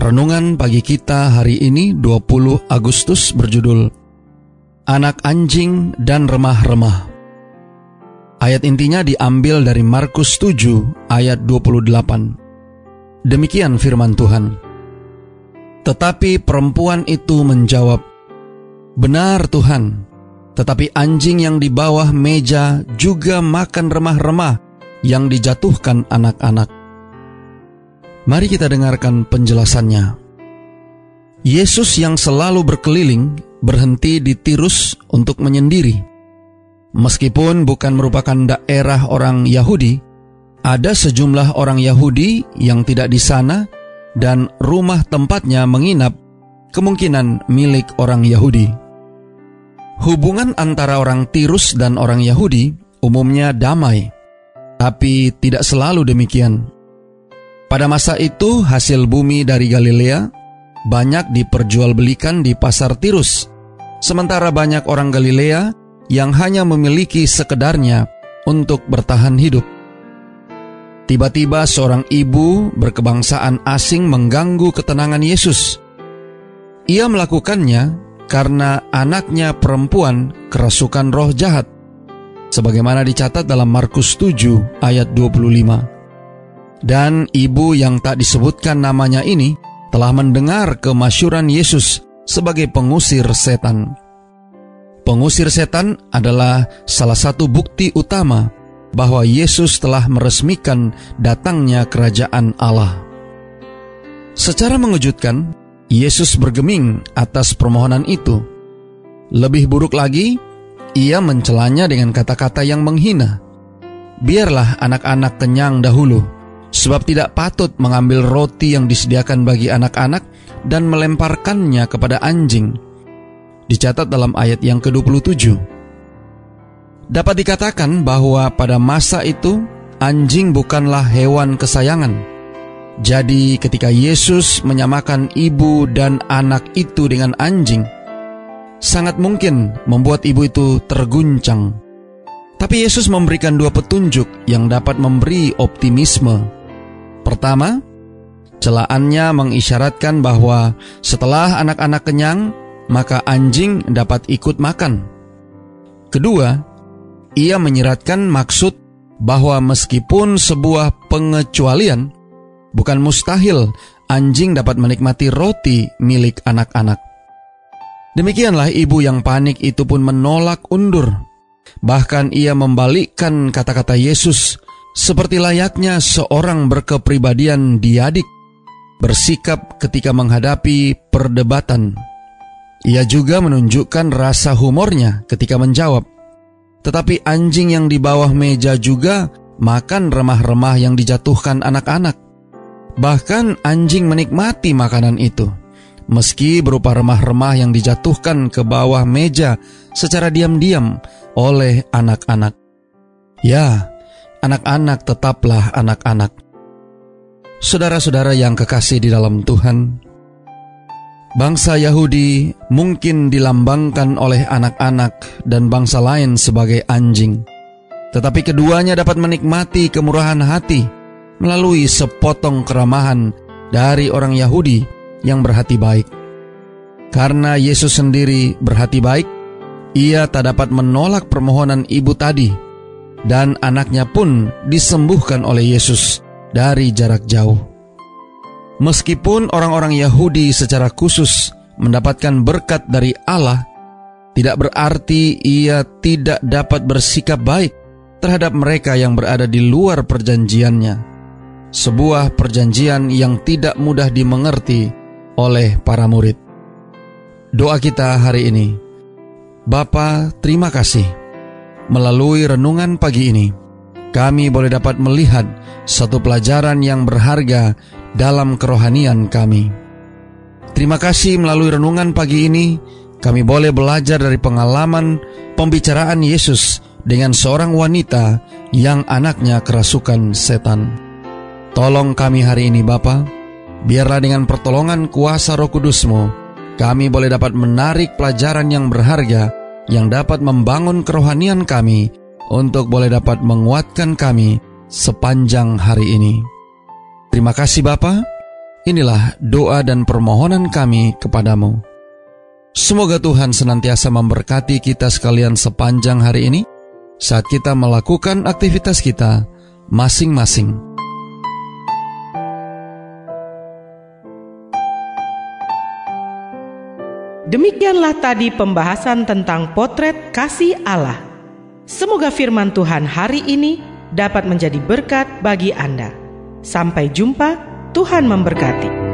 Renungan pagi kita hari ini 20 Agustus berjudul Anak Anjing dan Remah-Remah. Ayat intinya diambil dari Markus 7 ayat 28. Demikian firman Tuhan. Tetapi perempuan itu menjawab, Benar Tuhan, tetapi anjing yang di bawah meja juga makan remah-remah yang dijatuhkan anak-anak. Mari kita dengarkan penjelasannya. Yesus yang selalu berkeliling berhenti di Tirus untuk menyendiri. Meskipun bukan merupakan daerah orang Yahudi, ada sejumlah orang Yahudi yang tidak di sana dan rumah tempatnya menginap kemungkinan milik orang Yahudi. Hubungan antara orang Tirus dan orang Yahudi umumnya damai, tapi tidak selalu demikian. Pada masa itu, hasil bumi dari Galilea banyak diperjualbelikan di pasar Tirus, sementara banyak orang Galilea yang hanya memiliki sekedarnya untuk bertahan hidup. Tiba-tiba seorang ibu berkebangsaan asing mengganggu ketenangan Yesus. Ia melakukannya karena anaknya perempuan kerasukan roh jahat, sebagaimana dicatat dalam Markus 7 ayat 25. Dan ibu yang tak disebutkan namanya ini telah mendengar kemasyuran Yesus sebagai pengusir setan. Pengusir setan adalah salah satu bukti utama bahwa Yesus telah meresmikan datangnya kerajaan Allah. Secara mengejutkan, Yesus bergeming atas permohonan itu. Lebih buruk lagi, ia mencelanya dengan kata-kata yang menghina. Biarlah anak-anak kenyang dahulu, sebab tidak patut mengambil roti yang disediakan bagi anak-anak dan melemparkannya kepada anjing. Dicatat dalam ayat yang ke-27. Dapat dikatakan bahwa pada masa itu anjing bukanlah hewan kesayangan. Jadi ketika Yesus menyamakan ibu dan anak itu dengan anjing, sangat mungkin membuat ibu itu terguncang. Tapi Yesus memberikan dua petunjuk yang dapat memberi optimisme Pertama, celaannya mengisyaratkan bahwa setelah anak-anak kenyang, maka anjing dapat ikut makan. Kedua, ia menyiratkan maksud bahwa meskipun sebuah pengecualian, bukan mustahil anjing dapat menikmati roti milik anak-anak. Demikianlah ibu yang panik itu pun menolak undur. Bahkan ia membalikkan kata-kata Yesus seperti layaknya seorang berkepribadian diadik bersikap ketika menghadapi perdebatan. Ia juga menunjukkan rasa humornya ketika menjawab. Tetapi anjing yang di bawah meja juga makan remah-remah yang dijatuhkan anak-anak. Bahkan anjing menikmati makanan itu, meski berupa remah-remah yang dijatuhkan ke bawah meja secara diam-diam oleh anak-anak. Ya, anak-anak tetaplah anak-anak. Saudara-saudara yang kekasih di dalam Tuhan, bangsa Yahudi mungkin dilambangkan oleh anak-anak dan bangsa lain sebagai anjing, tetapi keduanya dapat menikmati kemurahan hati melalui sepotong keramahan dari orang Yahudi yang berhati baik. Karena Yesus sendiri berhati baik, ia tak dapat menolak permohonan ibu tadi dan anaknya pun disembuhkan oleh Yesus dari jarak jauh. Meskipun orang-orang Yahudi secara khusus mendapatkan berkat dari Allah, tidak berarti ia tidak dapat bersikap baik terhadap mereka yang berada di luar perjanjiannya. Sebuah perjanjian yang tidak mudah dimengerti oleh para murid. Doa kita hari ini. Bapa, terima kasih Melalui renungan pagi ini, kami boleh dapat melihat satu pelajaran yang berharga dalam kerohanian kami. Terima kasih melalui renungan pagi ini kami boleh belajar dari pengalaman pembicaraan Yesus dengan seorang wanita yang anaknya kerasukan setan. Tolong kami hari ini Bapa, biarlah dengan pertolongan kuasa roh kudusmu, kami boleh dapat menarik pelajaran yang berharga yang dapat membangun kerohanian kami untuk boleh dapat menguatkan kami sepanjang hari ini. Terima kasih Bapa. Inilah doa dan permohonan kami kepadamu. Semoga Tuhan senantiasa memberkati kita sekalian sepanjang hari ini saat kita melakukan aktivitas kita masing-masing. Demikianlah tadi pembahasan tentang potret kasih Allah. Semoga firman Tuhan hari ini dapat menjadi berkat bagi Anda. Sampai jumpa Tuhan memberkati.